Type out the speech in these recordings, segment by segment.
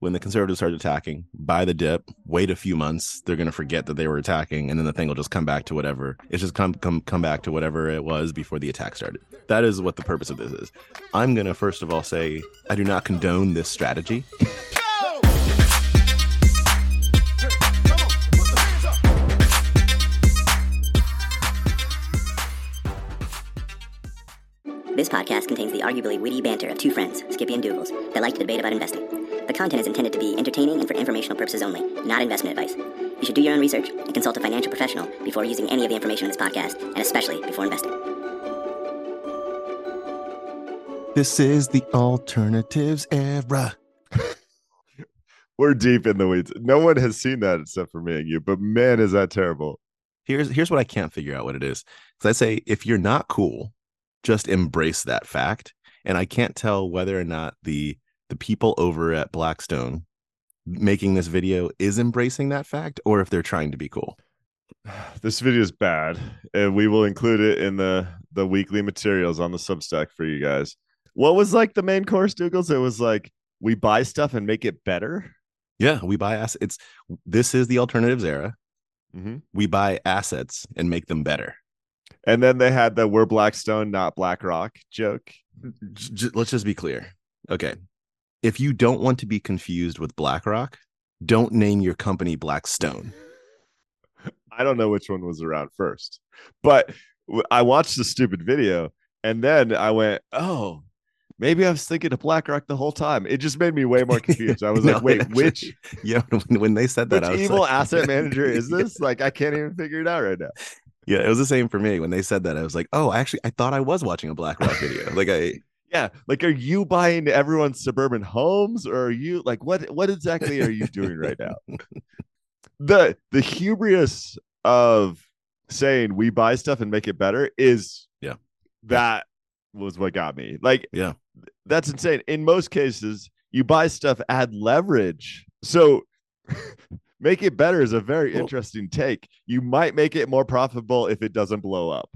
when the conservatives start attacking, buy the dip, wait a few months, they're going to forget that they were attacking, and then the thing will just come back to whatever. It's just come come come back to whatever it was before the attack started. That is what the purpose of this is. I'm going to first of all say I do not condone this strategy. This podcast contains the arguably witty banter of two friends, Skippy and Doogles, that like to debate about investing. The content is intended to be entertaining and for informational purposes only, not investment advice. You should do your own research and consult a financial professional before using any of the information in this podcast, and especially before investing. This is the alternatives era. We're deep in the weeds. No one has seen that except for me and you, but man, is that terrible. Here's here's what I can't figure out what it is. Because I say if you're not cool, just embrace that fact. And I can't tell whether or not the the people over at Blackstone making this video is embracing that fact or if they're trying to be cool. This video is bad, and we will include it in the the weekly materials on the Substack for you guys. What was like the main course, Doogles? It was like we buy stuff and make it better. Yeah, we buy assets. It's this is the alternatives era. Mm-hmm. We buy assets and make them better. And then they had the "We're Blackstone, not BlackRock" joke. J- let's just be clear. Okay. If you don't want to be confused with BlackRock, don't name your company Blackstone. I don't know which one was around first, but I watched the stupid video and then I went, "Oh, maybe I was thinking of BlackRock the whole time." It just made me way more confused. I was No, like, "Wait, actually- which Yeah, when, when they said that, I was evil like- asset manager is this?" Like, I can't even figure it out right now. Yeah, it was the same for me. When they said that, I was like, oh, actually, I thought I was watching a BlackRock video. like I Yeah, like, are you buying everyone's suburban homes, or are you like what? What exactly are you doing right now? the the hubris of saying we buy stuff and make it better is Yeah. that was what got me like Yeah. that's insane in most cases you buy stuff add leverage so make it better is a very Well- interesting take you might make it more profitable if it doesn't blow up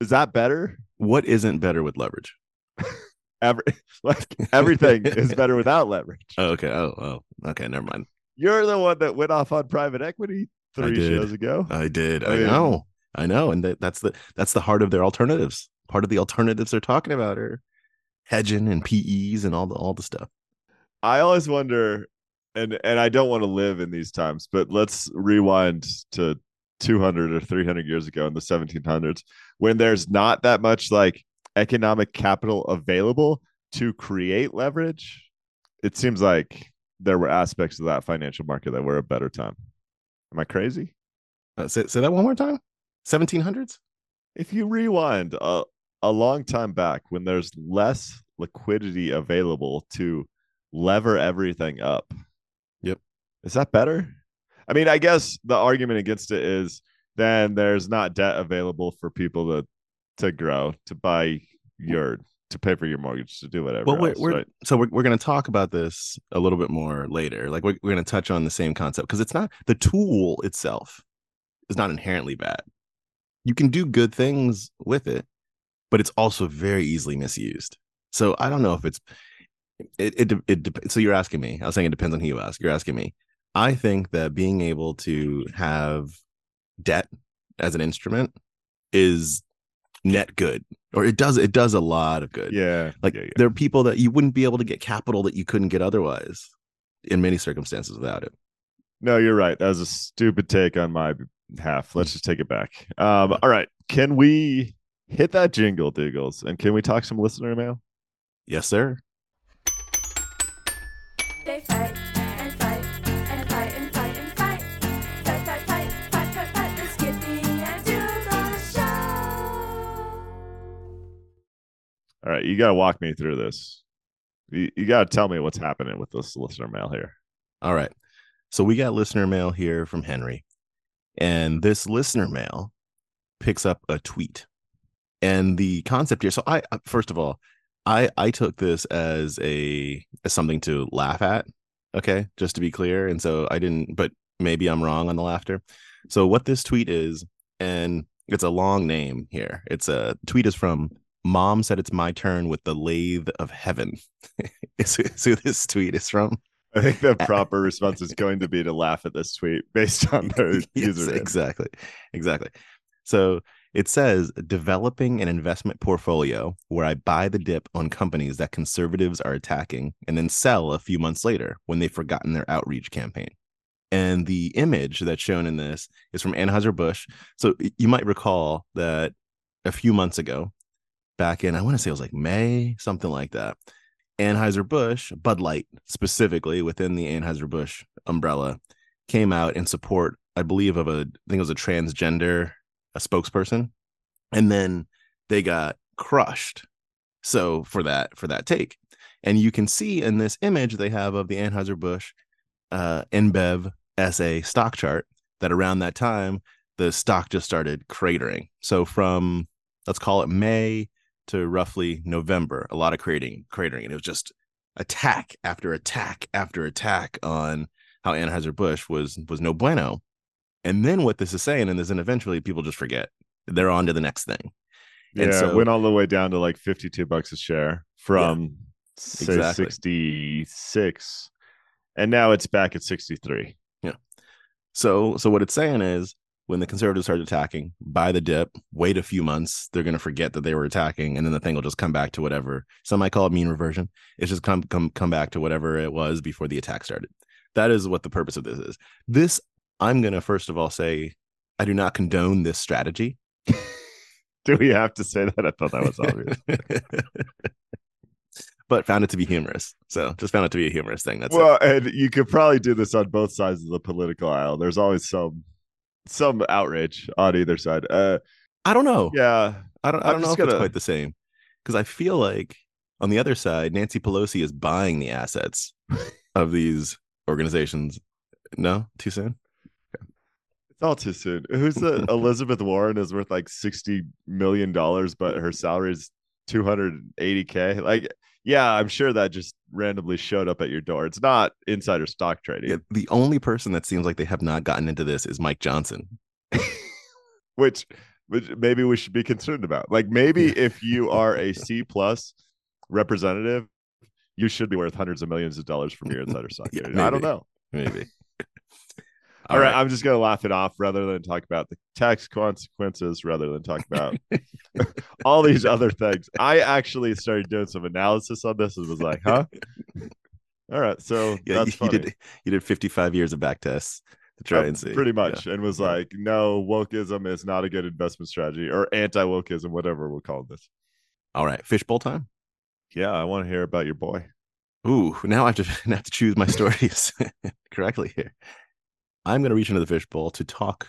is that better what isn't better with leverage? every like everything is better without leverage Oh, okay. Oh, oh, okay. Never mind. you're the one that went off on private equity three shows ago I did. I I mean- know. I know. And that, that's the that's the heart of their alternatives. Part of the alternatives they're talking about are hedging and PEs and all the all the stuff. I always wonder, and and I don't want to live in these times, but let's rewind to 200 or 300 years ago in the 1700s when there's not that much like economic capital available to create leverage. It seems like there were aspects of that financial market that were a better time. Am I crazy? Uh, say, say that one more time. 1700s. If you rewind a, a long time back when there's less liquidity available to lever everything up. Yep. Is that better? I mean, I guess the argument against it is then there's not debt available for people to to grow, to buy your to pay for your mortgage, to do whatever. Well, we're, else, we're right? so we're, we're going to talk about this a little bit more later. Like we're, we're going to touch on the same concept because it's not the tool itself is not inherently bad. You can do good things with it, but it's also very easily misused. So I don't know if it's it it, it, it so you're asking me. I was saying it depends on who you ask. You're asking me. I think that being able to have debt as an instrument is net good or it does it does a lot of good Yeah. like yeah, yeah. there are people that you wouldn't be able to get capital that you couldn't get otherwise in many circumstances without it. No, you're right. That was a stupid take on my half Let's just take it back. Um, all right. Can we hit that jingle, Doogles? And can we talk some listener mail? Yes, sir. They fight All right, you got to walk me through this. You, you got to tell me what's happening with this listener mail here. All right. So we got listener mail here from Henry. And this listener mail picks up a tweet. And the concept here, so I first of all, I I took this as a as something to laugh at. Okay, just to be clear. And so I didn't, but maybe I'm wrong on the laughter. So what this tweet is, and it's a long name here. It's a tweet is from Mom said it's my turn with the lathe of heaven. is, is who this tweet is from. I think the proper response is going to be to laugh at this tweet based on their Yes, username. exactly. Exactly. So it says developing an investment portfolio where I buy the dip on companies that conservatives are attacking and then sell a few months later when they've forgotten their outreach campaign. And the image that's shown in this is from Anheuser-Busch. So you might recall that a few months ago, back in, I want to say it was like May, something like that, Anheuser-Busch, Bud Light specifically within the Anheuser-Busch umbrella, came out in support, I believe, of a, I think it was a transgender, a spokesperson. And then they got crushed. So for that, for that take. And you can see in this image they have of the Anheuser-Busch uh, InBev SA stock chart that around that time, the stock just started cratering. So from, let's call it May to roughly November, a lot of cratering, cratering. And it was just attack after attack after attack on how Anheuser-Busch was was no bueno. And then what this is saying, and then eventually people just forget. They're on to the next thing. Yeah, And it so- went all the way down to like 52 bucks a share from say exactly. 66 and now it's back at 63. Yeah. So so what it's saying is when the conservatives start attacking, buy the dip, wait a few months, they're gonna forget that they were attacking, and then the thing will just come back to whatever. Some might call it mean reversion. It's just come come come back to whatever it was before the attack started. That is what the purpose of this is. This I'm gonna first of all say I do not condone this strategy. Do we have to say that? I thought that was obvious. but found it to be humorous. So just found it to be a humorous thing. That's it. well, and you could probably do this on both sides of the political aisle. There's always some some outrage on either side. Uh I don't know. yeah. I don't. I don't know if it's gonna- quite the same because I feel like on the other side, Nancy Pelosi is buying the assets of these organizations. No, too soon. It's all too soon. Who's the Elizabeth Warren is worth like 60 million dollars, but her salary is 280k. Like, yeah, I'm sure that just randomly showed up at your door. It's not insider stock trading. Yeah, the only person that seems like they have not gotten into this is Mike Johnson. which which maybe we should be concerned about. Like maybe if you are a C plus representative, you should be worth hundreds of millions of dollars from your insider stock. Yeah. I don't know. Maybe. All right. I'm just gonna laugh it off rather than talk about the tax consequences, rather than talk about all these other things. I actually started doing some analysis on this and was like, huh? All right, so Yeah, that's you, you did. You did 55 years of back tests to try Uh, and see. pretty Yeah. much, and was Yeah. like, no, wokeism is not a good investment strategy, or anti-wokeism, whatever we'll call this. All right, fishbowl time. Yeah, I want to hear about your boy. Ooh, now I have to now I have to choose my stories correctly here. I'm going to reach into the fishbowl to talk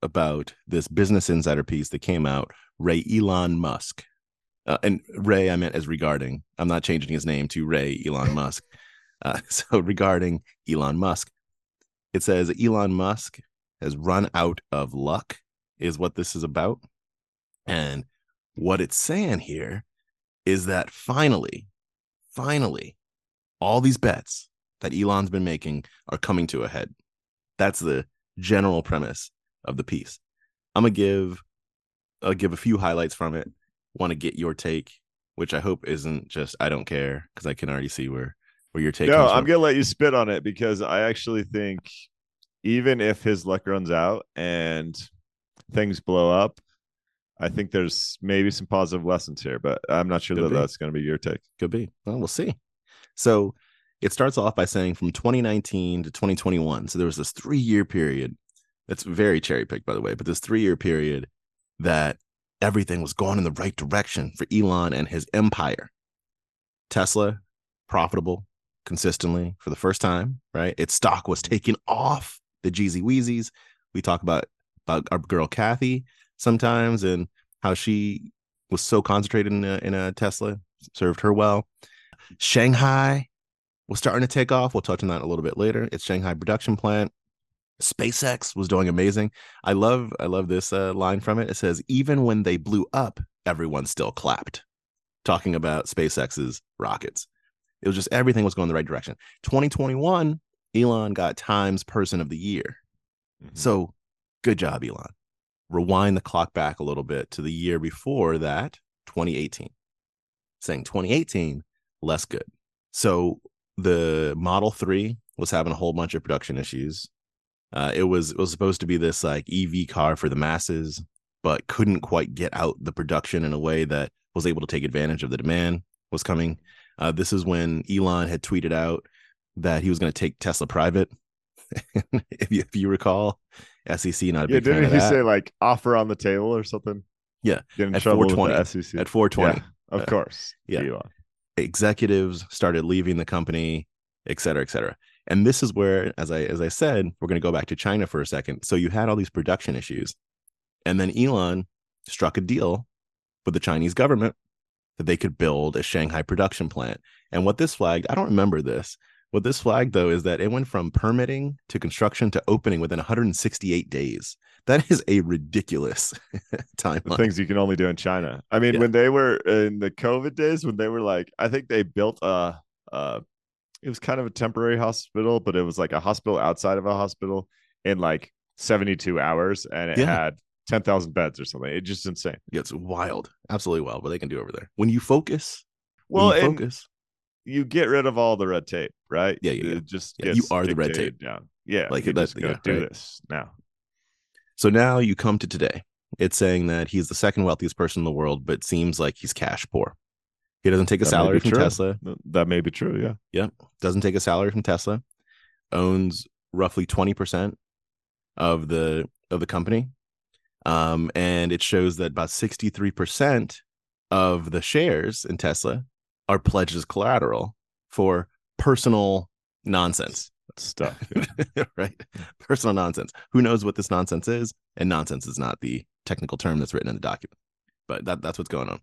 about this Business Insider piece that came out. Ray Elon Musk, uh, and Ray I meant as regarding. I'm not changing his name to Ray Elon Musk. Uh, so regarding Elon Musk, it says Elon Musk has run out of luck, is what this is about, and what it's saying here is that finally, finally, all these bets that Elon's been making are coming to a head. That's the general premise of the piece. I'm gonna give I'll give a few highlights from it. Want to get your take, which I hope isn't just I don't care because I can already see where where your take. No, I'm gonna let you spit on it because I actually think even if his luck runs out and things blow up, I think there's maybe some positive lessons here, but I'm not sure Could that be. that's gonna be your take. Could be. Well, we'll see. So it starts off by saying from 2019 to 2021. So there was this three year period that's very cherry picked, by the way, but this three year period that everything was going in the right direction for Elon and his empire. Tesla, profitable consistently for the first time, right? Its stock was taking off the Jeezy Weezies. We talk about, about our girl Kathy sometimes and how she was so concentrated in a, in a Tesla, served her well. Shanghai was starting to take off. We'll touch on that a little bit later. It's Shanghai production plant. SpaceX was doing amazing. I love I love this uh, line from it. It says even when they blew up, everyone still clapped. Talking about SpaceX's rockets. It was just everything was going the right direction. 2021, Elon got Times Person of the Year. So good job, Elon. Rewind the clock back a little bit to the year before that, 2018. Saying 2018, less good. So the Model 3 was having a whole bunch of production issues. Uh, it was it was supposed to be this like EV car for the masses, but couldn't quite get out the production in a way that was able to take advantage of the demand was coming. Uh, this is when Elon had tweeted out that he was going to take Tesla private. if you if you recall, SEC not a Yeah, big didn't he say like offer on the table or something? Yeah, Get in at trouble with 420, the SEC. at 420. Yeah, of Uh, course. yeah. Elon. Executives started leaving the company, et cetera, et cetera. And this is where, as I as I said, we're going to go back to China for a second. So you had all these production issues, and then Elon struck a deal with the Chinese government that they could build a Shanghai production plant. And what this flagged, I don't remember this. What this flagged though is that it went from permitting to construction to opening within 168 days. That is a ridiculous timeline. things you can only do in China. I mean, Yeah. when they were in the COVID days, when they were like, I think they built a, uh, it was kind of a temporary hospital, but it was like a hospital outside of a hospital in like 72 hours, and it Yeah. had 10,000 beds or something. It's just insane. It's wild, absolutely wild. What they can do over there when you focus. Well, you focus. you get rid of all the red tape, right? Yeah, yeah, yeah. It just Yeah, you are the red tape. down. Yeah, Like, you that- just yeah, do right. this now. So now you come to today. It's saying that he's the second wealthiest person in the world, but seems like he's cash poor. He doesn't take a That salary from true. Tesla, That may be true. Yeah. Yeah. doesn't take a salary from Tesla, owns roughly 20% of the of the company. Um, and it shows that about 63% of the shares in Tesla are pledged as collateral for personal nonsense. Stuff. right? Personal nonsense. Who knows what this nonsense is? And nonsense is not the technical term that's written in the document. But that, that's what's going on.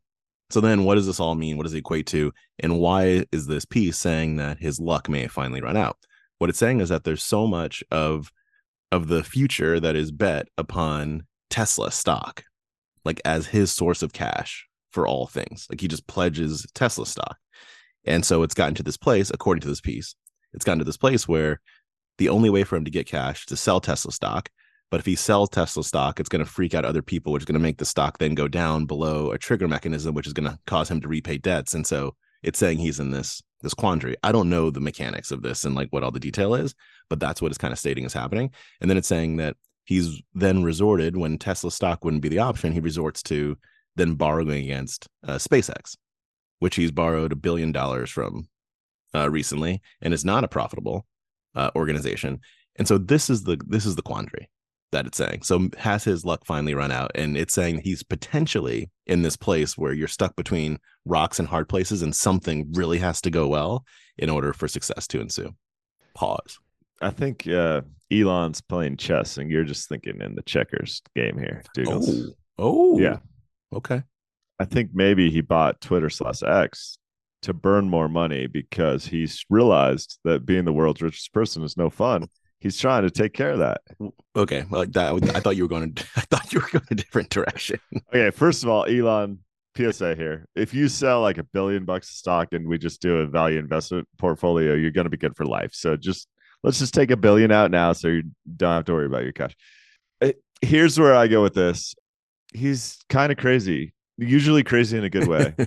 So then what does this all mean? What does it equate to? And why is this piece saying that his luck may have finally run out? What it's saying is that there's so much of of the future that is bet upon Tesla stock, like as his source of cash for all things. Like he just pledges Tesla stock. And so it's gotten to this place, according to this piece, it's gotten to this place where the only way for him to get cash is to sell Tesla stock. But if he sells Tesla stock, it's going to freak out other people, which is going to make the stock then go down below a trigger mechanism, which is going to cause him to repay debts. And so it's saying he's in this this quandary. I don't know the mechanics of this and like what all the detail is, but that's what it's kind of stating is happening. And then it's saying that he's then resorted when Tesla stock wouldn't be the option, he resorts to then borrowing against uh, SpaceX, which he's borrowed a billion dollars from uh, recently, and is not a profitable uh, organization. And so this is the this is the quandary that it's saying. So has his luck finally run out? And it's saying he's potentially in this place where you're stuck between rocks and hard places, and something really has to go well in order for success to ensue. Pause. I think uh, Elon's playing chess, and you're just thinking in the checkers game here, Doogles. oh, Yeah. Okay. I think maybe he bought Twitter slash X to burn more money because he's realized that being the world's richest person is no fun. He's trying to take care of that. Okay. Well, like that. I thought you were going to. I thought you were going a different direction. Okay, first of all, Elon, PSA here. If you sell like a billion bucks of stock and we just do a value investment portfolio, you're going to be good for life. So just let's just take a billion out now so you don't have to worry about your cash. Uh, Here's where I go with this. He's kind of crazy, usually crazy in a good way.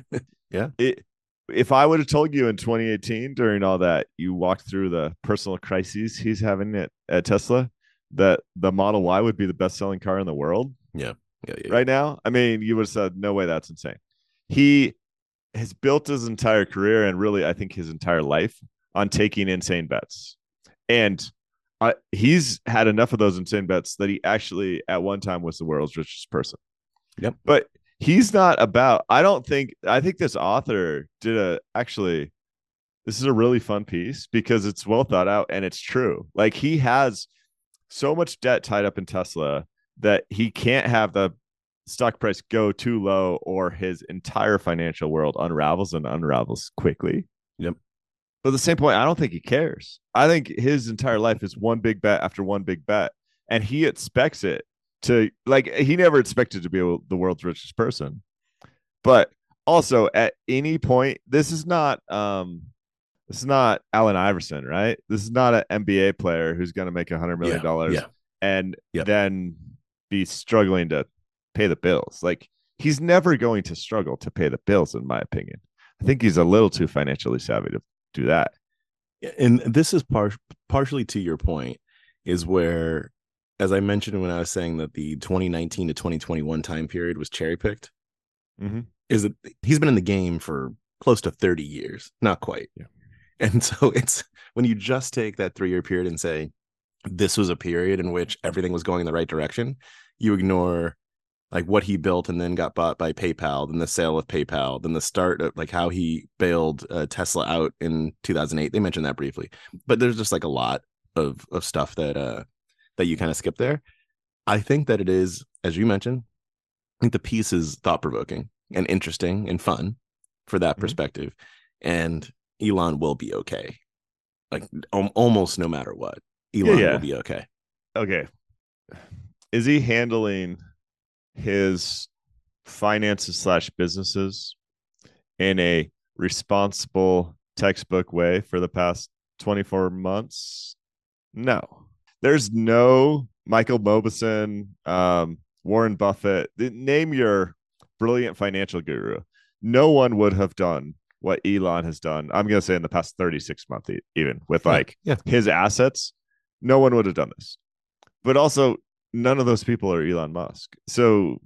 Yeah. It, if I would have told you in 2018 during all that, you walked through the personal crises he's having at, at Tesla, that the Model Y would be the best selling car in the world Yeah, yeah, yeah. right now, I mean, you would have said, no way, that's insane. He has built his entire career and really, I think, his entire life on taking insane bets. And I, he's had enough of those insane bets that he actually, at one time, was the world's richest person. Yep. But he's not about, I don't think, I think this author did a actually, this is a really fun piece because it's well thought out and it's true. Like he has so much debt tied up in Tesla that he can't have the stock price go too low or his entire financial world unravels and unravels quickly. Yep. But at the same point, I don't think he cares. I think his entire life is one big bet after one big bet. And he expects it to like he never expected to be the world's richest person. But also at any point, this is not um this is not Allen Iverson, right? This is not an NBA player who's going to make a hundred million dollars yeah. and Yep. then be struggling to pay the bills. Like he's never going to struggle to pay the bills, in my opinion. I think he's a little too financially savvy to do that. and this is par- partially to your point is where as i mentioned when i was saying that the 2019 to 2021 time period was cherry picked Mhm. is that he's been in the game for close to 30 years not quite Yeah. and so it's when you just take that three year period and say this was a period in which everything was going in the right direction you ignore like what he built and then got bought by PayPal, then the sale of PayPal, then the start of like how he bailed uh, Tesla out in 2008. They mentioned that briefly, but there's just like a lot of of stuff that uh that you kind of skip there. I think that it is, as you mentioned, I think the piece is thought provoking and interesting and fun for that Mhm. perspective, and Elon will be okay, like al- almost no matter what. Elon yeah. will be okay. Okay. Is he handling his finances slash businesses in a responsible textbook way for the past 24 months? No. There's no Michael Mauboussin, um, Warren Buffett. Name your brilliant financial guru. No one would have done what Elon has done. I'm going to say in the past 36 months, even with like yeah. his assets, no one would have done this. But also, none of those people are Elon Musk. So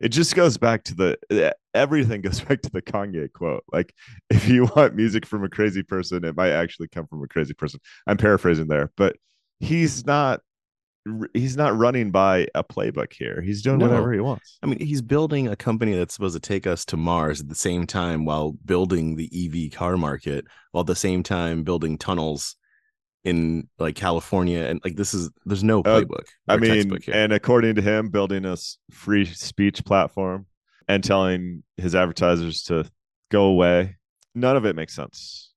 it just goes back to the everything goes back to the Kanye quote. Like, if you want music from a crazy person, it might actually come from a crazy person. I'm paraphrasing there, but he's not he's not running by a playbook here. He's doing No. whatever he wants. I mean, he's building a company that's supposed to take us to Mars at the same time while building the EV car market, while at the same time building tunnels in like California. And like, this is there's no Uh, playbook. I mean, and according to him, building a free speech platform and telling his advertisers to go away, none of it makes sense.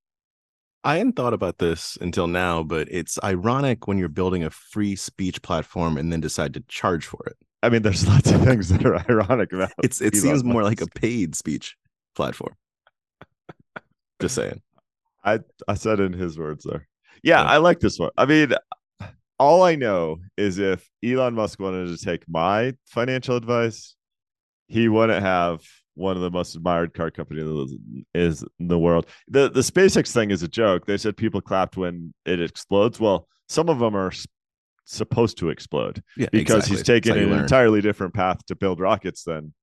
I hadn't thought about this until now, but it's ironic when you're building a free speech platform and then decide to charge for it. I mean, there's lots of things that are ironic about It's it Elon seems more like a paid speech platform. Just saying. I I said in his words there. Yeah, Yeah. I like this one. I mean, all I know is if Elon Musk wanted to take my financial advice, he wouldn't have one of the most admired car companies is in the world. The the SpaceX thing is a joke. They said people clapped when it explodes. Well, some of them are s- supposed to explode Yeah, because exactly. he's taken That's how you an learn. entirely different path to build rockets than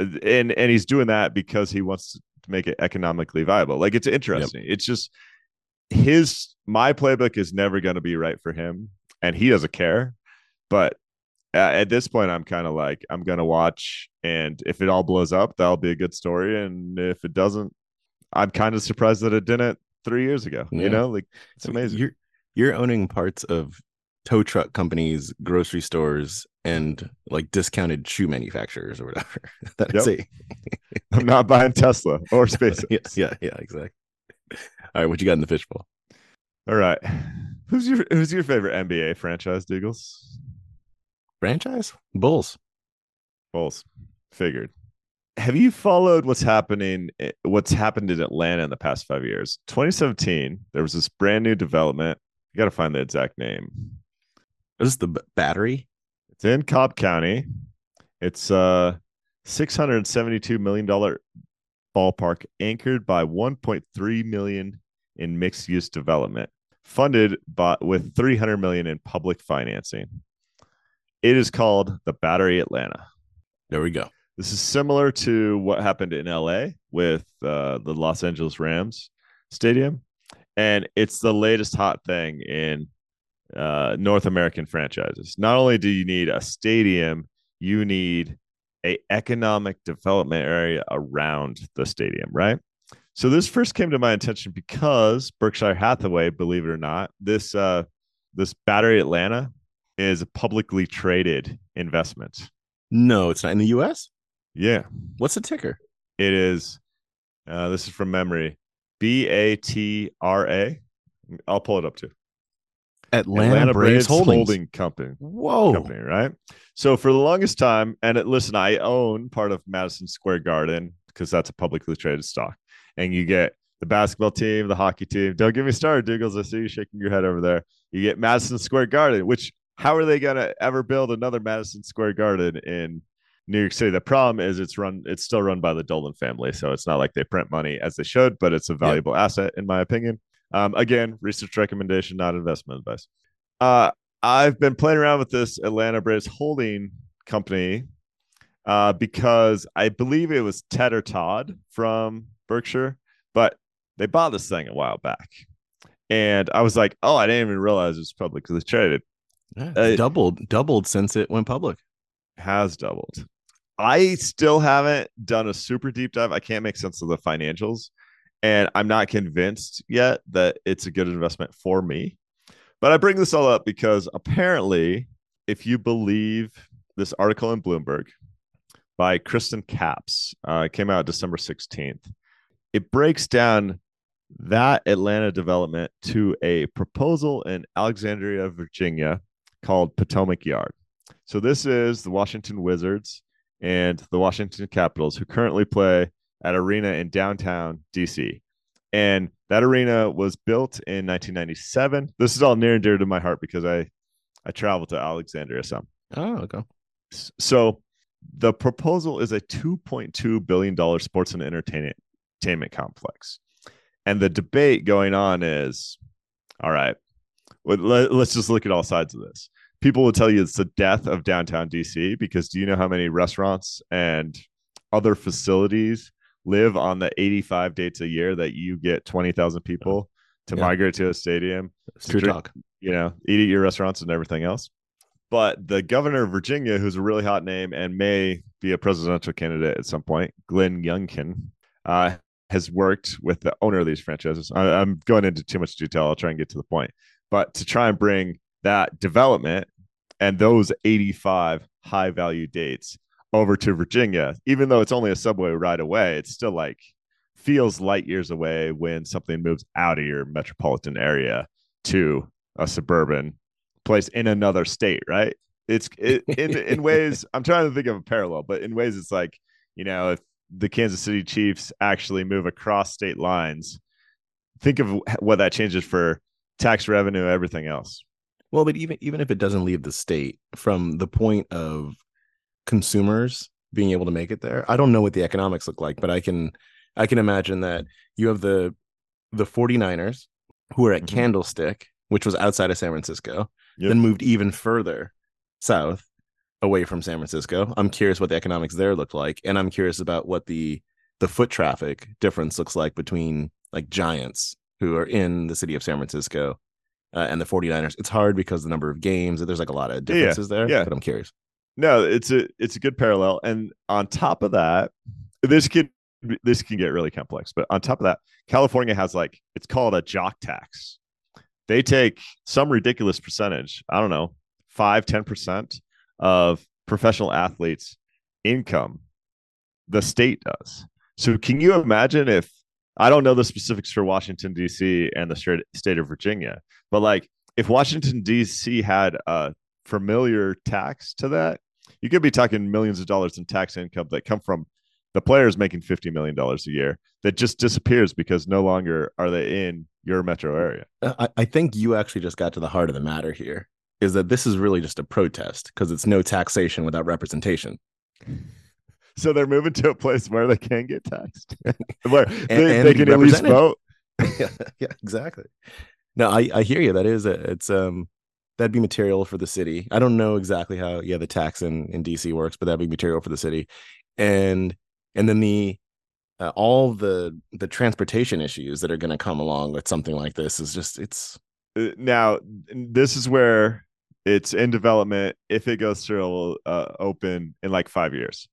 and and he's doing that because he wants to make it economically viable like it's interesting it's just his my playbook is never going to be right for him and he doesn't care but at, at this point i'm kind of like i'm going to watch and if it all blows up that'll be a good story and if it doesn't i'm kind of surprised that it didn't three years ago Yeah. you know like it's amazing You're you're owning parts of tow truck companies, grocery stores, and like discounted shoe manufacturers or whatever. that Yep. see. i'm not buying tesla or spacex yeah, yeah, yeah, exactly. All right, what you got in the fishbowl? all right who's your who's your favorite nba franchise doogles Franchise? Bulls. Bulls. Figured. Have you followed what's happening? eh, What's happened in Atlanta in the past five years? 2017, there was this brand new development. You got to find the exact name. Is this the b- battery? It's in Cobb County. It's a 672 million dollar ballpark anchored by 1.3 million in mixed use development, funded by with 300 million in public financing. It is called the Battery Atlanta. There we go. This is similar to what happened in LA with uh, the Los Angeles Rams stadium. And it's the latest hot thing in uh, North American franchises. Not only do you need a stadium, you need a economic development area around the stadium, right? So this first came to my attention because Berkshire Hathaway, believe it or not, this uh, this Battery Atlanta is a publicly traded investment. No, it's not in the US. Yeah, What's the ticker? It is. Uh, this is from memory. B A T R A. I'll pull it up too. Atlanta, Braves, Holdings. Holding Company. Whoa. Company, right? So for the longest time, and it, listen, I own part of Madison Square Garden because that's a publicly traded stock, and you get the basketball team, the hockey team. Don't get me started, Doogles. I see you shaking your head over there. You get Madison Square Garden, which how are they gonna ever build another Madison Square Garden in New York City? The problem is it's run, it's still run by the Dolan family, so it's not like they print money as they should, but it's a valuable asset in my opinion. Um, again, research recommendation, not investment advice. Uh, I've been playing around with this Atlanta Braves holding company uh, because I believe it was Ted or Todd from Berkshire, but they bought this thing a while back. And I was like, oh, I didn't even realize it was publicly traded. Yeah, Uh, doubled, doubled since it went public. Has doubled. I still haven't done a super deep dive. I can't make sense of the financials. And I'm not convinced yet that it's a good investment for me. But I bring this all up because apparently, if you believe this article in Bloomberg by Kriston Capps, uh, it came out December 16th, it breaks down that Atlanta development to a proposal in Alexandria, Virginia called Potomac Yard. So this is the Washington Wizards and the Washington Capitals who currently play at arena in downtown DC. And that arena was built in 1997. This is all near and dear to my heart because I I traveled to Alexandria some. Oh, okay. So the proposal is a 2.2 billion dollar sports and entertainment complex. And the debate going on is all right, let, let's just look at all sides of this. People will tell you it's the death of downtown DC because do you know how many restaurants and other facilities live on the 85 dates a year that you get 20,000 people to Yeah. migrate to a stadium It's true drink- talk. you know, eat at your restaurants and everything else. But the governor of Virginia, who's a really hot name and may be a presidential candidate at some point, Glenn Youngkin, uh, has worked with the owner of these franchises. I, I'm going into too much detail. I'll try and get to the point. But to try and bring that development and those 85 high value dates over to Virginia, even though it's only a subway ride away, it's still like feels light years away when something moves out of your metropolitan area to a suburban place in another state, right? It's it, in in ways I'm trying to think of a parallel, but in ways it's like you know if the Kansas City Chiefs actually move across state lines, think of what that changes for tax revenue, everything else. Well, but even even if it doesn't leave the state, from the point of consumers being able to make it there, I don't know what the economics look like, but I can I can imagine that you have the the 49ers who are at Mhm. Candlestick, which was outside of San Francisco, Yep. then moved even further south away from San Francisco. I'm curious what the economics there look like, and I'm curious about what the the foot traffic difference looks like between like Giants who are in the city of San Francisco uh, and the 49ers. It's hard because the number of games, there's like a lot of Yeah, yeah, differences there, yeah. but I'm curious. No, it's a it's a good parallel. And on top of that, this can this can get really complex. But on top of that, California has like it's called a jock tax. They take some ridiculous percentage, I don't know, five, 10% of professional athletes' income. The state does. So can you imagine if I don't know the specifics for Washington, DC and the state of Virginia, but like if Washington, DC had a familiar tax to that, you could be talking millions of dollars in tax income that come from the players making $50 million a year that just disappears because no longer are they in your metro area. Uh, I, I think you actually just got to the heart of the matter here is that this is really just a protest because it's no taxation without representation. So they're moving to a place where they can get taxed, where they, and they can at least vote. yeah, yeah, exactly. No, I, I hear you. That is a, it's um that'd be material for the city. I don't know exactly how yeah the tax in in DC works, but that'd be material for the city, and and then the uh, all the the transportation issues that are going to come along with something like this is just it's Uh, Now, this is where it's in development. If it goes through, uh, open in like five years.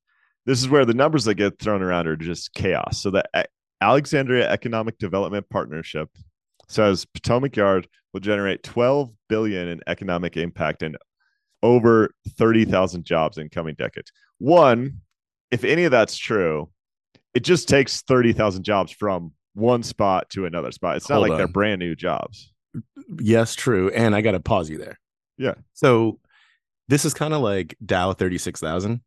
This is where the numbers that get thrown around are just chaos. So the uh, Alexandria Economic Development Partnership says Potomac Yard will generate 12 billion in economic impact and over 30,000 jobs in coming decades. One, if any of that's true, it just takes 30,000 jobs from one spot to another spot. It's not Hold like they're brand new jobs. yes true, and I got to pause you there. Yeah. So this is kind of like Dow thirty six thousand,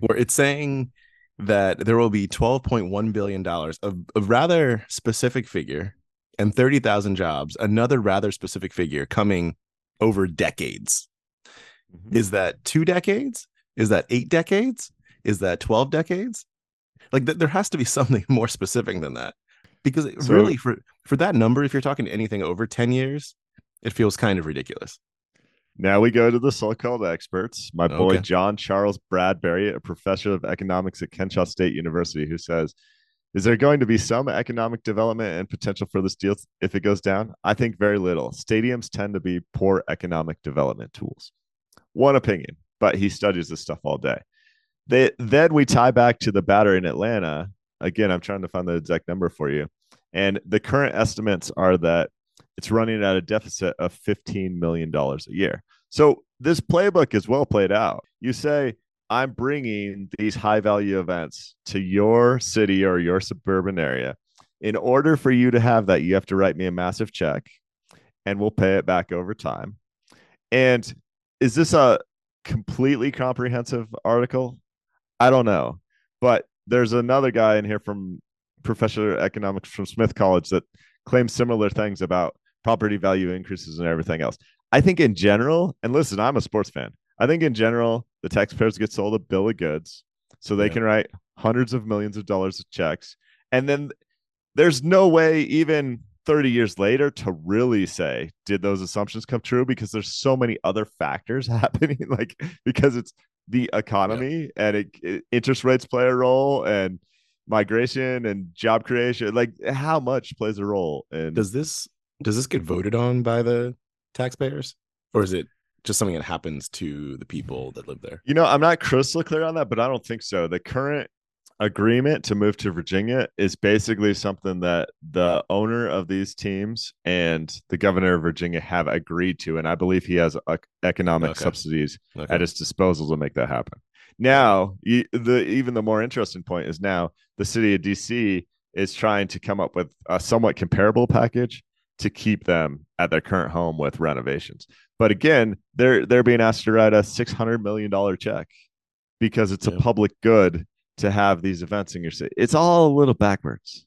where it's saying that there will be twelve point one billion dollars of a rather specific figure and thirty thousand jobs, another rather specific figure coming over decades. Mm-hmm. Is that two decades? Is that eight decades? Is that 12 decades? Like th- there has to be something more specific than that. because So- really for for that number, if you're talking anything over 10 years, it feels kind of ridiculous. Now we go to the so-called experts. My boy Okay. John Charles Bradbury, a professor of economics at Kennesaw State University, who says, "Is there going to be some economic development and potential for this deal if it goes down? I think very little. Stadiums tend to be poor economic development tools." One opinion, but he studies this stuff all day. They, then we tie back to the Battery in Atlanta. Again, I'm trying to find the exact number for you, and the current estimates are that it's running at a deficit of $15 million a year. So this playbook is well played out. You say, I'm bringing these high value events to your city or your suburban area. In order for you to have that, you have to write me a massive check and we'll pay it back over time. And is this a completely comprehensive article? I don't know. But there's another guy in here from professor of economics from Smith College that claims similar things about property value increases and everything else. I think in general, and listen, I'm a sports fan. I think in general, the taxpayers get sold a bill of goods so they Yeah. can write hundreds of millions of dollars of checks. And then there's no way, even 30 years later, to really say, did those assumptions come true? Because there's so many other factors happening, like because it's the economy and it, it- interest rates play a role and migration and job creation. Like how much plays a role And Does this does this get voted on by the taxpayers? Or is it just something that happens to the people that live there? You know, I'm not crystal clear on that, but I don't think so. The current agreement to move to Virginia is basically something that the owner of these teams and the governor of Virginia have agreed to. And I believe he has uh, economic Okay. subsidies Okay. at his disposal to make that happen. Now, the even the more interesting point is now the city of DC is trying to come up with a somewhat comparable package to keep them at their current home with renovations. But again, they're they're being asked to write a six hundred million dollar check because it's Yeah. a public good to have these events in your city. It's all a little backwards.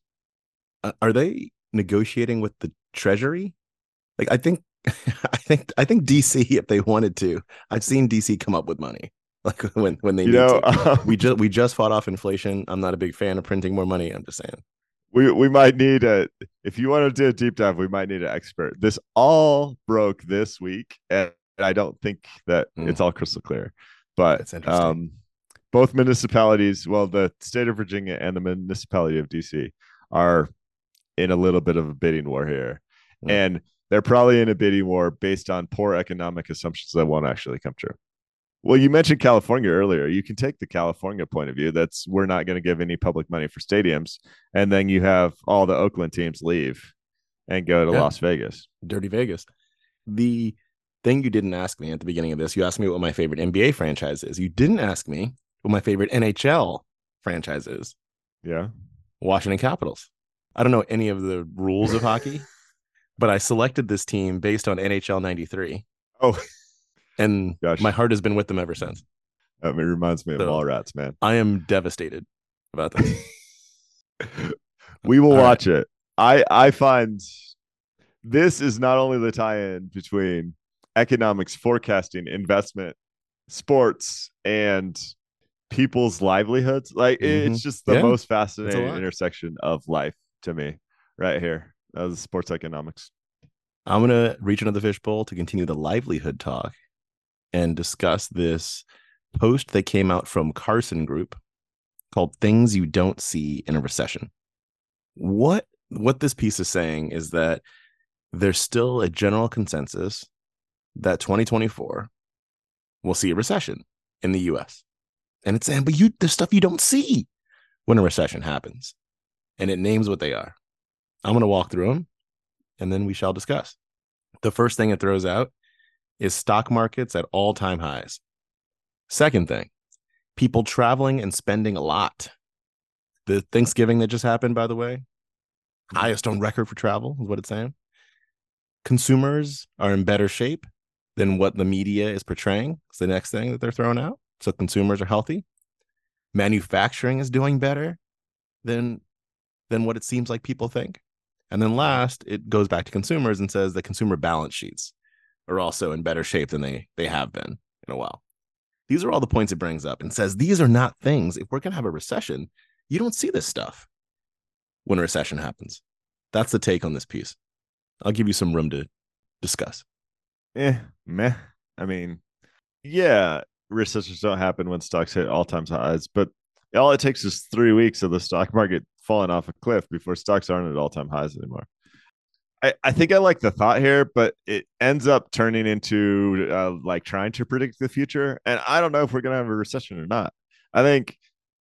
Uh, are they negotiating with the treasury like i think i think i think dc if they wanted to i've seen dc come up with money like when when they You need know, to. um, we just we just fought off inflation i'm not a big fan of printing more money i'm just saying we we might need a if you want to do a deep dive we might need an expert this all broke this week and i don't think that Hmm. it's all crystal clear but um both municipalities well the state of virginia and the municipality of dc are in a little bit of a bidding war here Hmm. and they're probably in a bidding war based on poor economic assumptions that won't actually come true well, you mentioned California earlier. You can take the California point of view. That's we're not going to give any public money for stadiums, and then you have all the Oakland teams leave and go to Yeah. Las Vegas. dirty vegas the thing you didn't ask me at the beginning of this you asked me what my favorite nba franchise is you didn't ask me what my favorite nhl franchise is Yeah, washington capitals i don't know any of the rules of hockey but i selected this team based on nhl 93 Oh. And Gosh. my heart has been with them ever since It reminds me of So- Mallrats, man. I am devastated about this. we will All right. watch it. I I find this is not only the tie-in between economics, forecasting, investment, sports, and people's livelihoods. Like it's just the Mm-hmm. Yeah. most fascinating intersection of life to me, right here. That was sports economics. I'm gonna reach into the fishbowl to continue the livelihood talk and discuss this post that came out from Carson Group called "Things You Don't See in a Recession." What what this piece is saying is that there's still a general consensus that 2024 will see a recession in the U.S. And it's saying, but you there's stuff you don't see when a recession happens, and it names what they are. I'm gonna walk through them and then we shall discuss. The first thing it throws out is stock markets at all time highs. Second thing, people traveling and spending a lot. The Thanksgiving that just happened, by the way, highest on record for travel is what it's saying. Consumers are in better shape than what the media is portraying. It's the next thing that they're throwing out. So consumers are healthy. Manufacturing is doing better than than what it seems like people think. And then last, it goes back to consumers and says the consumer balance sheets are also in better shape than they they have been in a while. These are all the points it brings up and says these are not things. If we're going to have a recession, you don't see this stuff. when a recession happens. That's the take on this piece. I'll give you some room to discuss. eh, meh. I mean, yeah, recessions don't happen when stocks hit all time highs, but all it takes is three weeks of the stock market falling off a cliff before stocks aren't at all time highs anymore. I, I think I like the thought here, but it ends up turning into uh, like trying to predict the future. And I don't know if we're going to have a recession or not. I think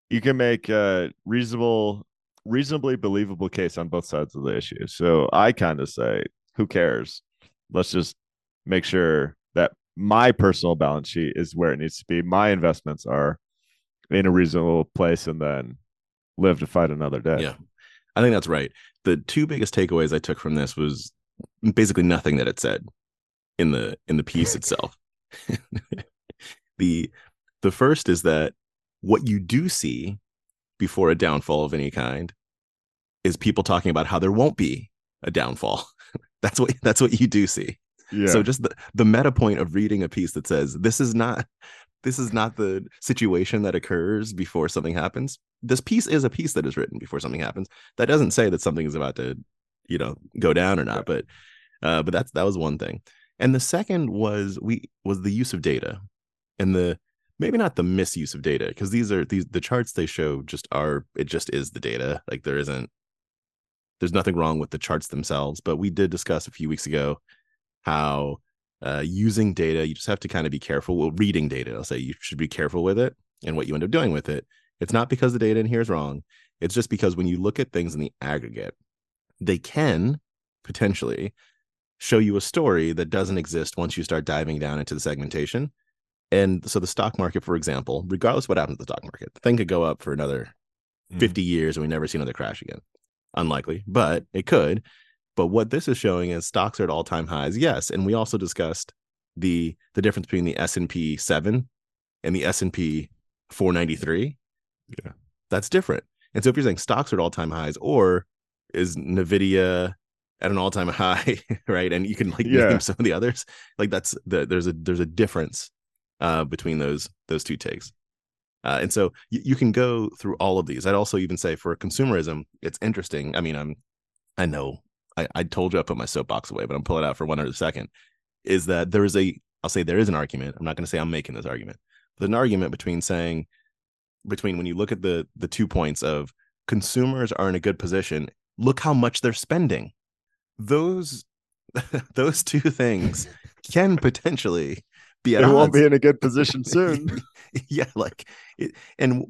you can make a reasonable, reasonably believable case on both sides of the issue. So I kind of say, who cares? Let's just make sure that my personal balance sheet is where it needs to be. My investments are in a reasonable place and then live to fight another day. Yeah. I think that's right. The two biggest takeaways I took from this was basically nothing that it said in the in the piece itself. the the first is that what you do see before a downfall of any kind is people talking about how there won't be a downfall. that's what that's what you do see. Yeah. So just the, the meta point of reading a piece that says this is not this is not the situation that occurs before something happens. This piece is a piece that is written before something happens. That doesn't say that something is about to, you know, go down or not, but uh but that's that was one thing. And the second was we was the use of data and the maybe not the misuse of data because these are these the charts they show just are it just is the data. Like there isn't there's nothing wrong with the charts themselves, but we did discuss a few weeks ago how uh, using data, you just have to kind of be careful. Well, reading data, I'll say you should be careful with it and what you end up doing with it. It's not because the data in here is wrong. It's just because when you look at things in the aggregate, they can potentially show you a story that doesn't exist once you start diving down into the segmentation. And so the stock market, for example, regardless of what happens to the stock market, the thing could go up for another Mhm. 50 years and we never see another crash again. Unlikely, but it could. But what this is showing is stocks are at all-time highs. Yes, and we also discussed the the difference between the S&P 7 and the S&P 493. Yeah. That's different. And so if you're saying stocks are at all-time highs or is Nvidia at an all-time high, right? And you can like Yeah. name some of the others. Like that's the there's a there's a difference uh between those those two takes. Uh, and so you, you can go through all of these. I'd also even say for consumerism, it's interesting. I mean, I'm, I know I, I told you I put my soapbox away, but I'm pulling it out for one second. Is that there is a, I'll say there is an argument. I'm not going to say I'm making this argument, but an argument between saying, between when you look at the the two points of consumers are in a good position, look how much they're spending. Those, those two things can potentially be It won't be in a good position soon. yeah like it, and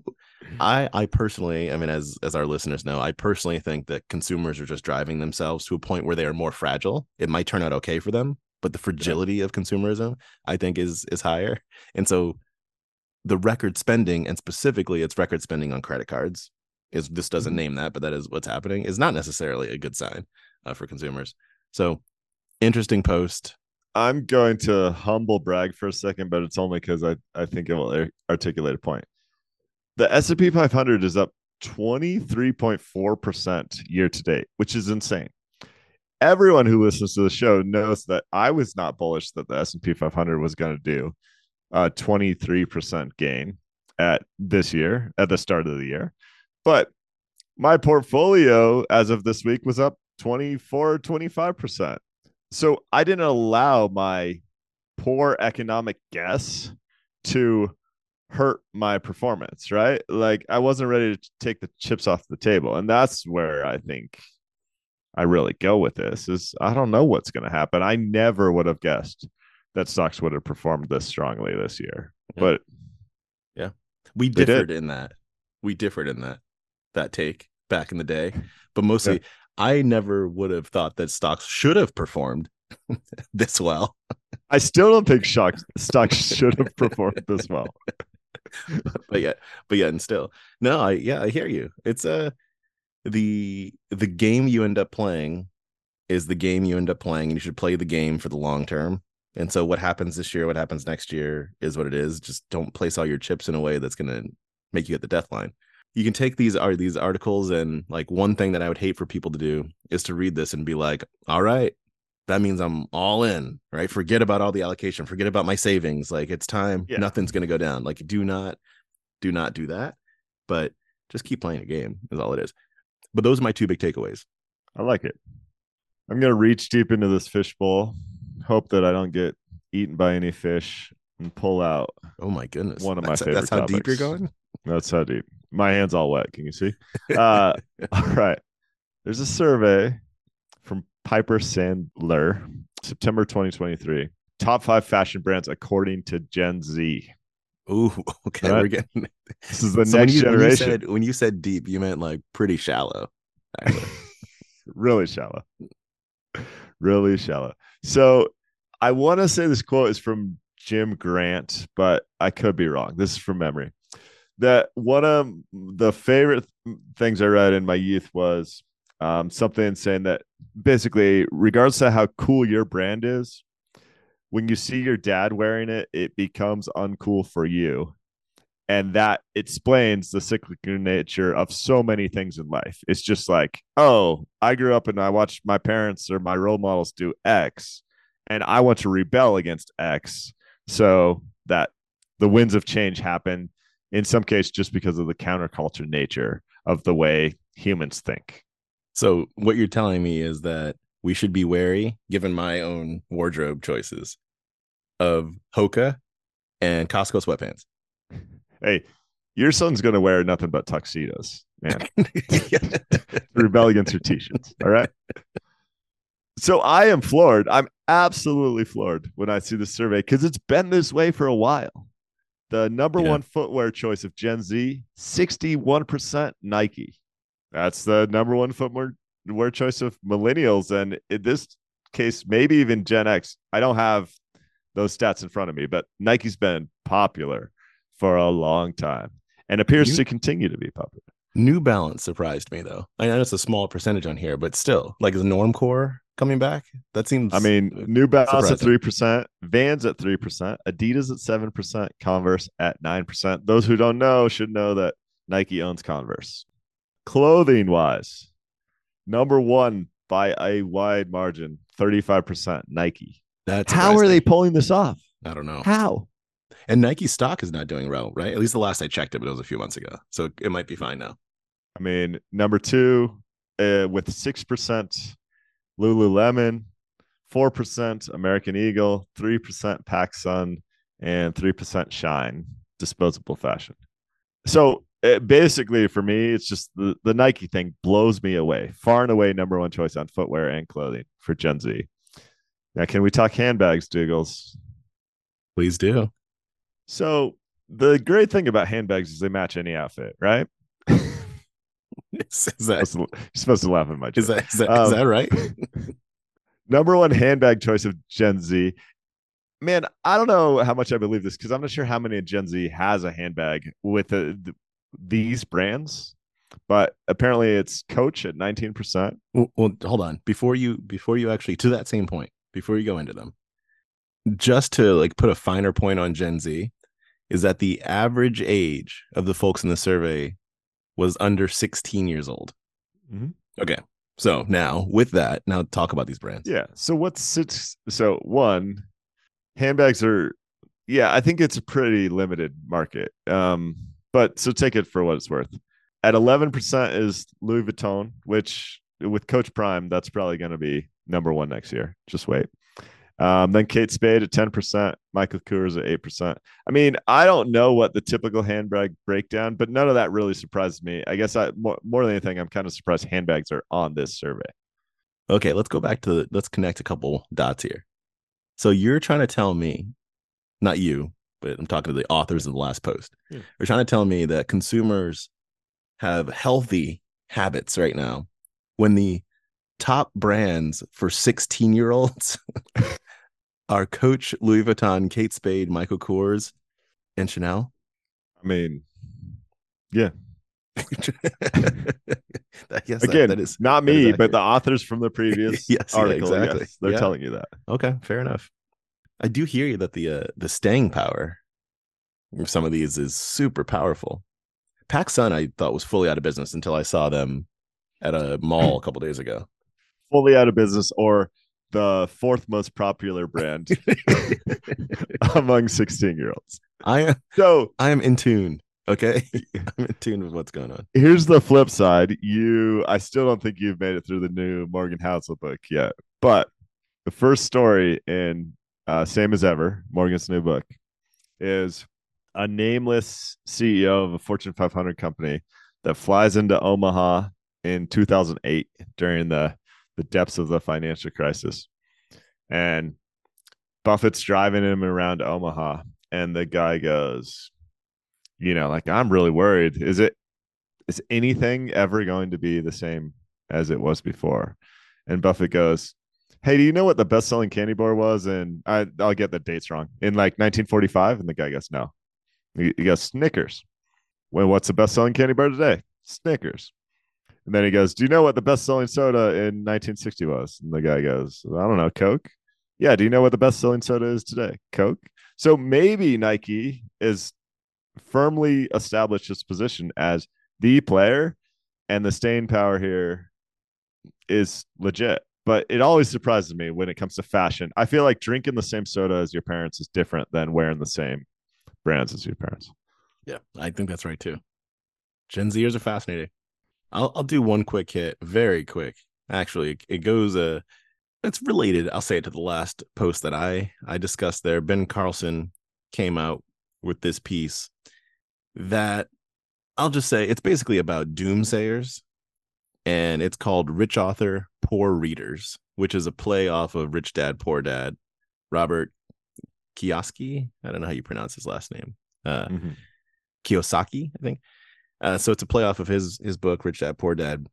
i i personally i mean as as our listeners know i personally think that consumers are just driving themselves to a point where they are more fragile. It might turn out okay for them but the fragility of consumerism i think is is higher. And so the record spending and specifically its record spending on credit cards is this doesn't Mhm. name that but that is what's happening is not necessarily a good sign uh, for consumers. So interesting post. I'm going to humble brag for a second, but it's only because I, I think it will articulate a point. The S&P 500 is up 23.4% year to date, which is insane. Everyone who listens to the show knows that I was not bullish that the S&P 500 was going to do a 23% gain at this year, at the start of the year. But my portfolio as of this week was up 24, 25%. So I didn't allow my poor economic guess to hurt my performance, right? Like I wasn't ready to take the chips off the table. And that's where I think I really go with this is I don't know what's going to happen. I never would have guessed that stocks would have performed this strongly this year. Yeah. But yeah, we differed in that we differed in that that take back in the day but mostly i never would have thought that stocks should have performed this well I still don't think stocks stocks should have performed this well. but yet but yet and still. No i yeah i hear you. It's uh the the game you end up playing is the game you end up playing and you should play the game for the long term. And so what happens this year what happens next year is what it is. Just don't place all your chips in a way that's going to make you at the death line you can take these are these articles and like one thing that i would hate for people to do is to read this and be like all right that means i'm all in right forget about all the allocation forget about my savings like it's time Yeah. nothing's going to go down like do not do not do that but just keep playing a game is all it is But those are my two big takeaways. I like it. I'm gonna reach deep into this fish bowl, hope that I don't get eaten by any fish, and pull out. Oh my goodness. One of my that's, favorite That's how deep you're going. That's how deep. My hand's all wet. Can you see? Uh, all right. There's a survey Piper Sandler, September 2023. Top five fashion brands according to Gen Z. Ooh, okay. Right. We're getting This is the So when next you- when you generation. said- when you said deep, you meant like pretty shallow. really shallow. Really shallow. So I want to say this quote is from Jim Grant, but I could be wrong. This is from memory. That one of the favorite things I read in my youth was um, something saying that basically, regardless of how cool your brand is, when you see your dad wearing it, it becomes uncool for you. And that explains the cyclical nature of so many things in life. It's just like, oh, I grew up and I watched my parents or my role models do X, and I want to rebel against X. So that the winds of change happen in some case just because of the counterculture nature of the way humans think. So what you're telling me is that we should be wary, given my own wardrobe choices, of Hoka and Costco sweatpants. Hey, your son's going to wear nothing but tuxedos, man. rebel against your t-shirts. All right. So I am floored. I'm absolutely floored when I see this survey because it's been this way for a while. The number Yeah. one footwear choice of Gen Z, 61% Nike. That's the number one footwear wear choice of millennials. And in this case, maybe even Gen X. I don't have those stats in front of me, but Nike's been popular for a long time and appears You- to continue to be popular. New Balance surprised me though. I know it's a small percentage on here, but still, like is Normcore coming back? That seems. I mean, uh, New Balance at three percent, Vans at three percent, Adidas at seven percent, Converse at nine percent. Those who don't know should know that Nike owns Converse. Clothing wise, number one by a wide margin, thirty-five percent Nike. that's How are they pulling this off? I don't know. How? And Nike stock is not doing well, right? At least the last I checked it, but it was a few months ago, so it might be fine now. I mean, number two uh, with six percent Lululemon, four percent American Eagle, three percent PacSun, and three percent Shein disposable fashion. So uh, basically, for me, it's just the the Nike thing blows me away. Far and away, number one choice on footwear and clothing for Gen Z. Now, can we talk handbags, Doogles? Please do. So the great thing about handbags is they match any outfit, right? Is, that You're supposed to laugh at my joke. is that is that, Um, is that right? number one handbag choice of Gen Z. Man, I don't know how much I believe this because I'm not sure how many Gen Z has a handbag with the- these brands, but apparently it's Coach at 19%. Well, well, hold on. Before you before you actually to that same point, before you go into them, just to like put a finer point on Gen Z, is that the average age of the folks in the survey was under 16 years old. Mhm. Okay. So now with that, now talk about these brands. Yeah. So what's six? So one, handbags are, yeah, I think it's a pretty limited market. Um, but so take it for what it's worth. At 11% is Louis Vuitton, which with Coach Prime, that's probably going to be number one next year. Just wait. Um, then Kate Spade at 10%, Michael Kors at 8%. I mean, I don't know what the typical handbag breakdown, but none of that really surprised me. I guess I more, more than anything, I'm kind of surprised handbags are on this survey. Okay, let's go back to let's connect a couple dots here. So you're trying to tell me, not you, but I'm talking to the authors of the last post. Yeah. You're trying to tell me that consumers have healthy habits right now when the top brands for 16 year olds are Coach, Louis Vuitton, Kate Spade, Michael Kors, and Chanel. I mean, yeah. I guess that- Again, that is not me, but the authors from the previous Yes, yeah, article. exactly. yes, they're Yeah. telling you that. Okay, fair enough. I do hear you that the uh, the staying power of some of these is super powerful. PacSun, I thought was fully out of business until I saw them at a mall a couple days ago. Fully out of business, or the fourth most popular brand among 16 year olds. I am So I am in tune Okay, I'm in tune with what's going on. Here's the flip side. You, I still don't think you've made it through the new Morgan Housel book yet. But the first story in uh, Same as Ever, Morgan's new book, is a nameless CEO of a Fortune 500 company that flies into Omaha in 2008 during the the depths of the financial crisis, and Buffett's driving him around Omaha, and the guy goes, you know, like I'm really worried. Is it is anything ever going to be the same as it was before? And Buffett goes, Hey, do you know what the best selling candy bar was? And I, I'll get the dates wrong in like 1945. And the guy goes, No. He, he goes, Snickers. Well, what's the best selling candy bar today? Snickers. And then he goes, Do you know what the best selling soda in 1960 was? And the guy goes, I don't know, Coke. Yeah. Do you know what the best selling soda is today? Coke. So maybe Nike is firmly established its position as the player and the staying power here is legit. But it always surprises me when it comes to fashion. I feel like drinking the same soda as your parents is different than wearing the same brands as your parents. Yeah, I think that's right too. Gen Zers are fascinating. I'll I'll do one quick hit, very quick. Actually, it goes uh it's related. I'll say it to the last post that I I discussed there. Ben Carlson came out with this piece that I'll just say it's basically about doomsayers and it's called Rich Author, Poor Readers, which is a play off of Rich Dad, Poor Dad. Robert Kiyosaki, I don't know how you pronounce his last name. Uh, Mhm. Kiyosaki, I think. Uh, so it's a play off of his his book, Rich Dad Poor Dad.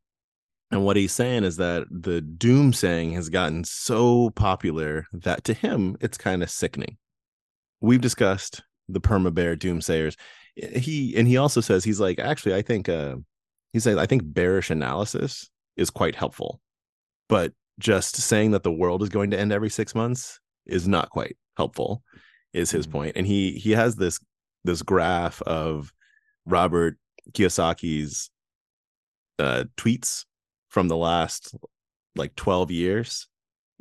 And what he's saying is that the doomsaying has gotten so popular that to him it's kind of sickening. We've discussed the perma bear doomsayers. He and he also says he's like actually I think uh, he says I think bearish analysis is quite helpful, but just saying that the world is going to end every six months is not quite helpful. Is his Mhm. point, and he he has this this graph of Robert Kiyosaki's uh, tweets from the last like 12 years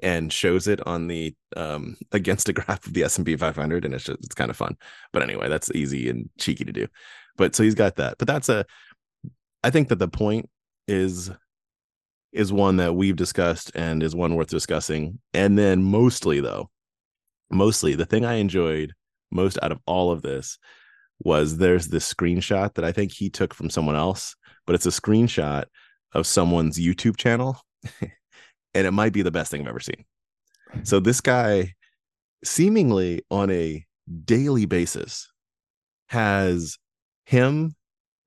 and shows it on the um against a graph of the S&P 500 and it's just it's kind of fun. But anyway, that's easy and cheeky to do. But so he's got that. But that's a I think that the point is is one that we've discussed and is one worth discussing. And then mostly though, mostly the thing I enjoyed most out of all of this was there's this screenshot that I think he took from someone else, but it's a screenshot of someone's YouTube channel. and it might be the best thing I've ever seen. So this guy seemingly on a daily basis has him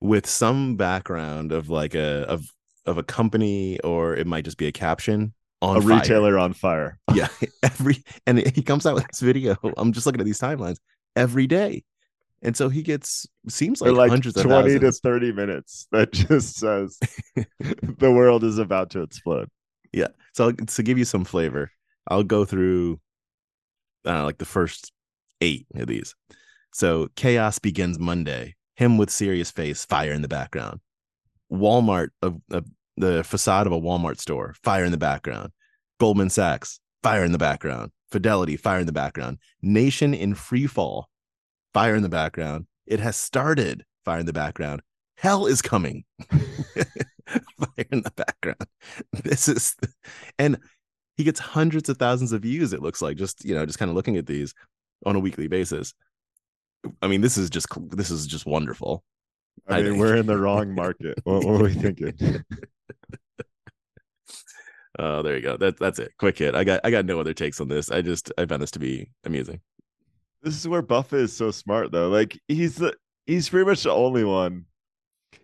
with some background of like a of of a company or it might just be a caption on A fire. retailer on fire. Yeah, every and he comes out with this video. I'm just looking at these timelines every day, and so he gets seems like, like hundreds of 20 to 30 minutes that just says the world is about to explode. Yeah. So to give you some flavor, I'll go through uh, like the first eight of these. So chaos begins Monday. Him with serious face, fire in the background. Walmart, of the facade of a Walmart store, fire in the background. Goldman Sachs, fire in the background. Fidelity, fire in the background. Nation in free fall, fire in the background. It has started, fire in the background. Hell is coming. fire in the background. This is, and he gets hundreds of thousands of views. It looks like just you know just kind of looking at these on a weekly basis. I mean, this is just this is just wonderful. I, I mean, think- we're in the wrong market. What, what are we thinking? Oh, there you go. That that's it. Quick hit. I got I got no other takes on this. I just I found this to be amusing. This is where Buffett is so smart, though. Like he's the he's pretty much the only one.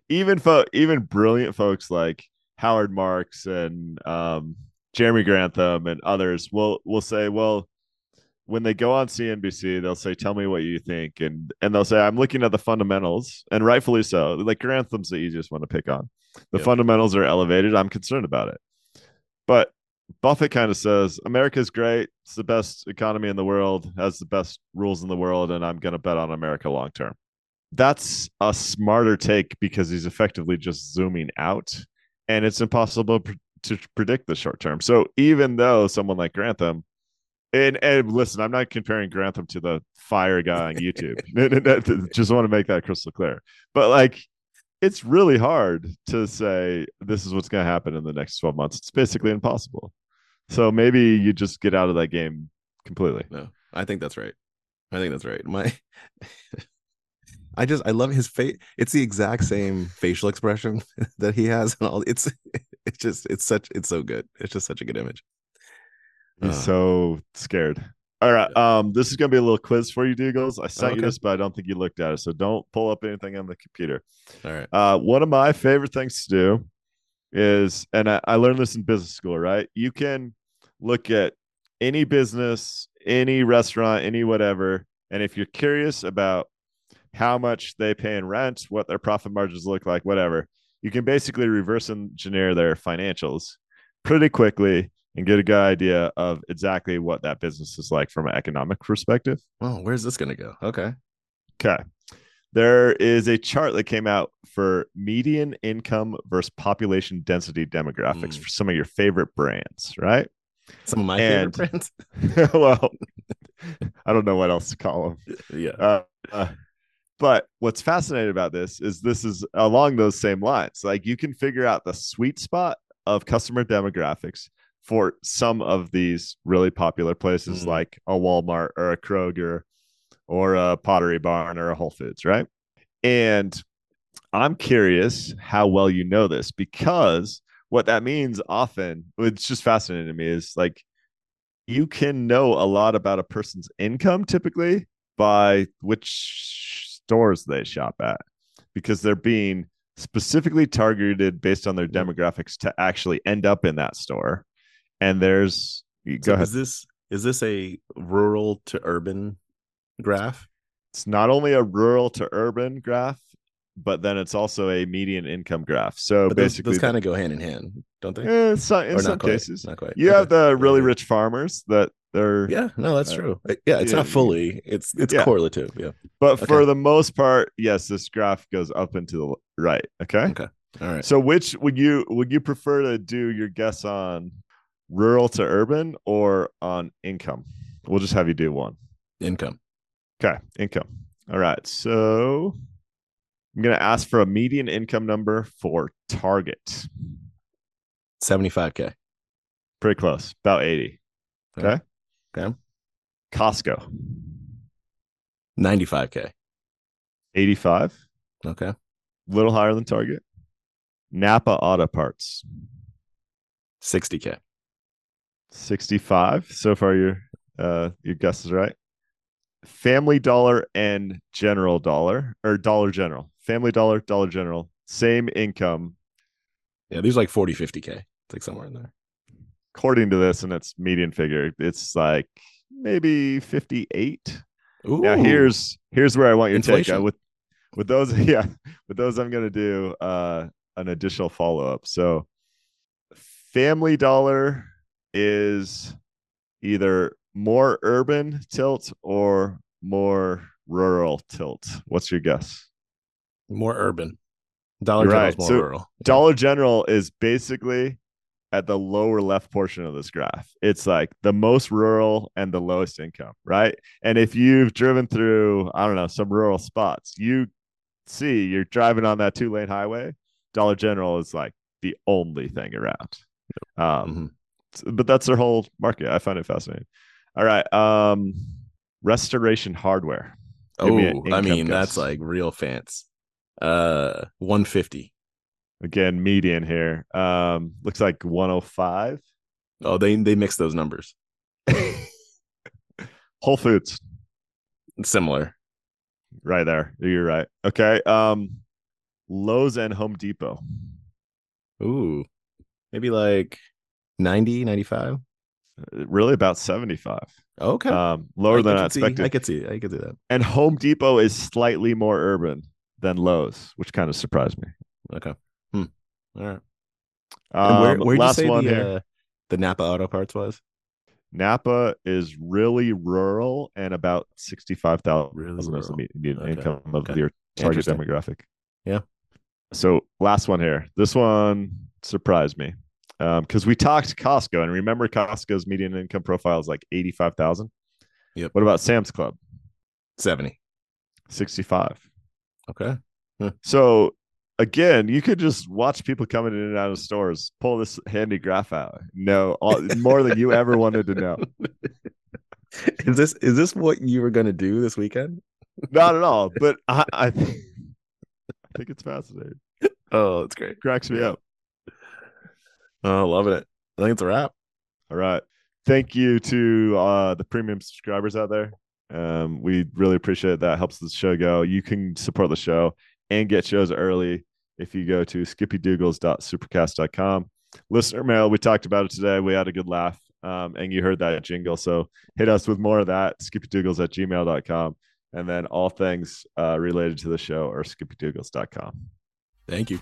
Even fo- even brilliant folks like Howard Marks and um, Jeremy Grantham and others will will say, well, when they go on CNBC, they'll say, "Tell me what you think," and and they'll say, "I'm looking at the fundamentals," and rightfully so. Like Grantham's the easiest one to pick on. The Yep. fundamentals are elevated. I'm concerned about it, but Buffett kind of says America's great. It's the best economy in the world, has the best rules in the world, and I'm going to bet on America long term. That's a smarter take because he's effectively just zooming out, and it's impossible to predict the short term. So even though someone like Grantham And and listen, I'm not comparing Grantham to the fire guy on YouTube. Just want to make that crystal clear. But like, it's really hard to say this is what's going to happen in the next 12 months. It's basically impossible. So maybe you just get out of that game completely. No, I think that's right. I think that's right. My, I just I love his face. It's the exact same facial expression that he has, and all. It's it's just it's such it's so good. It's just such a good image. He's Uh, so scared. All right. Um, this is gonna be a little quiz for you, Doogles. I sent you this, but I don't think you looked at it. So don't pull up anything on the computer. all right. Uh, one of my favorite things to do is, and I, I learned this in business school, right? You can look at any business, any restaurant, any whatever, and if you're curious about how much they pay in rent, what their profit margins look like, whatever, you can basically reverse engineer their financials pretty quickly and get a good idea of exactly what that business is like from an economic perspective. Oh, where's this gonna go? Okay. Okay. There is a chart that came out for median income versus population density demographics Mm. for some of your favorite brands, right? Some of my And- favorite brands. well, I don't know what else to call them. yeah. Uh, uh, but what's fascinating about this is this is along those same lines. Like you can figure out the sweet spot of customer demographics for some of these really popular places Mm. like a Walmart or a Kroger or a Pottery Barn or a Whole Foods, right? And I'm curious how well you know this because what that means often, it's just fascinating to me, is like you can know a lot about a person's income typically by which stores they shop at because they're being specifically targeted based on their demographics to actually end up in that store. And there's you- So ahead. Is this is this a rural to urban graph? It's not only a rural to urban graph, but then it's also a median income graph. So But basically, those kind of go hand in hand, don't they? eh, so- in or some not quite. cases, Not quite. you Okay. have the really rich farmers that they're Yeah, no, that's Uh, true. Uh, Yeah, it's yeah, not fully. It's it's yeah. correlative. Yeah. But for the most part, yes, this graph goes up and to the right. Okay. Okay. All right. So which would you would you prefer to do your guess on rural to urban or on income? We'll just have you do one. Income. Okay, income. All right. So I'm gonna ask for a median income number for Target. 75k. Pretty close. About 80. Okay. Okay. Costco. 95k. 85. Okay. A little higher than Target. Napa Auto Parts. 60k. 65 so far your uh your guess is right family dollar and general dollar or dollar general family dollar dollar general same income Yeah, these are like 40, 50k. It's like somewhere in there. according to this and its median figure it's like maybe 58 Ooh. now here's here's where i want your take Inflation. uh, with with those yeah with those i'm going to do uh an additional follow-up so family dollar is either more urban tilt or more rural tilt what's your guess more urban. Dollar You're General's right. more So rural. dollar general is basically at the lower left portion of this graph it's like the most rural and the lowest income right and if you've driven through i don't know some rural spots you see you're driving on that two lane highway dollar general is like the only thing around um Mhm. But that's their whole market i find it fascinating all right um restoration hardware Give me Oh, I mean, guess. that's like real fancy. Uh 150. again median here um looks like 105 Oh, they they mix those numbers. whole foods Similar. Right there. You're right. Okay. Um Lowe's and Home Depot. Ooh. Maybe like 90, 95. Uh, Really about 75. Okay. Um lower I- than I could see- expected. I could see. I could see that. and Home Depot is slightly more urban than Lowe's, which kind of surprised me. Okay. Hmm. All right. Um, where where'd you last say one the here. uh, the Napa Auto Parts was? Napa is really rural and about 65,000 Really is the median Okay, income of okay. your target demographic. Yeah. So last one here. This one surprised me. Um, because we talked Costco, and remember Costco's median income profile is like eighty five thousand. Yep. What about Sam's Club? 70. Sixty five. Okay. So again, you could just watch people coming in and out of stores, pull this handy graph out, know all, more than you ever wanted to know. Is this is this what you were gonna do this weekend? Not at all, but I, I think I think it's fascinating. Oh, it's great. Cracks me up. Oh, loving it. I think it's a wrap. All right. Thank you to uh, the premium subscribers out there. Um, we really appreciate that. Helps the show go. You can support the show and get shows early if you go to skippydoogles.supercast.com. Listener mail, we talked about it today. We had a good laugh. Um, and you heard that jingle. So hit us with more of that, skippydoogles at gmail.com. And then all things uh, related to the show are skippydoogles.com. Thank you.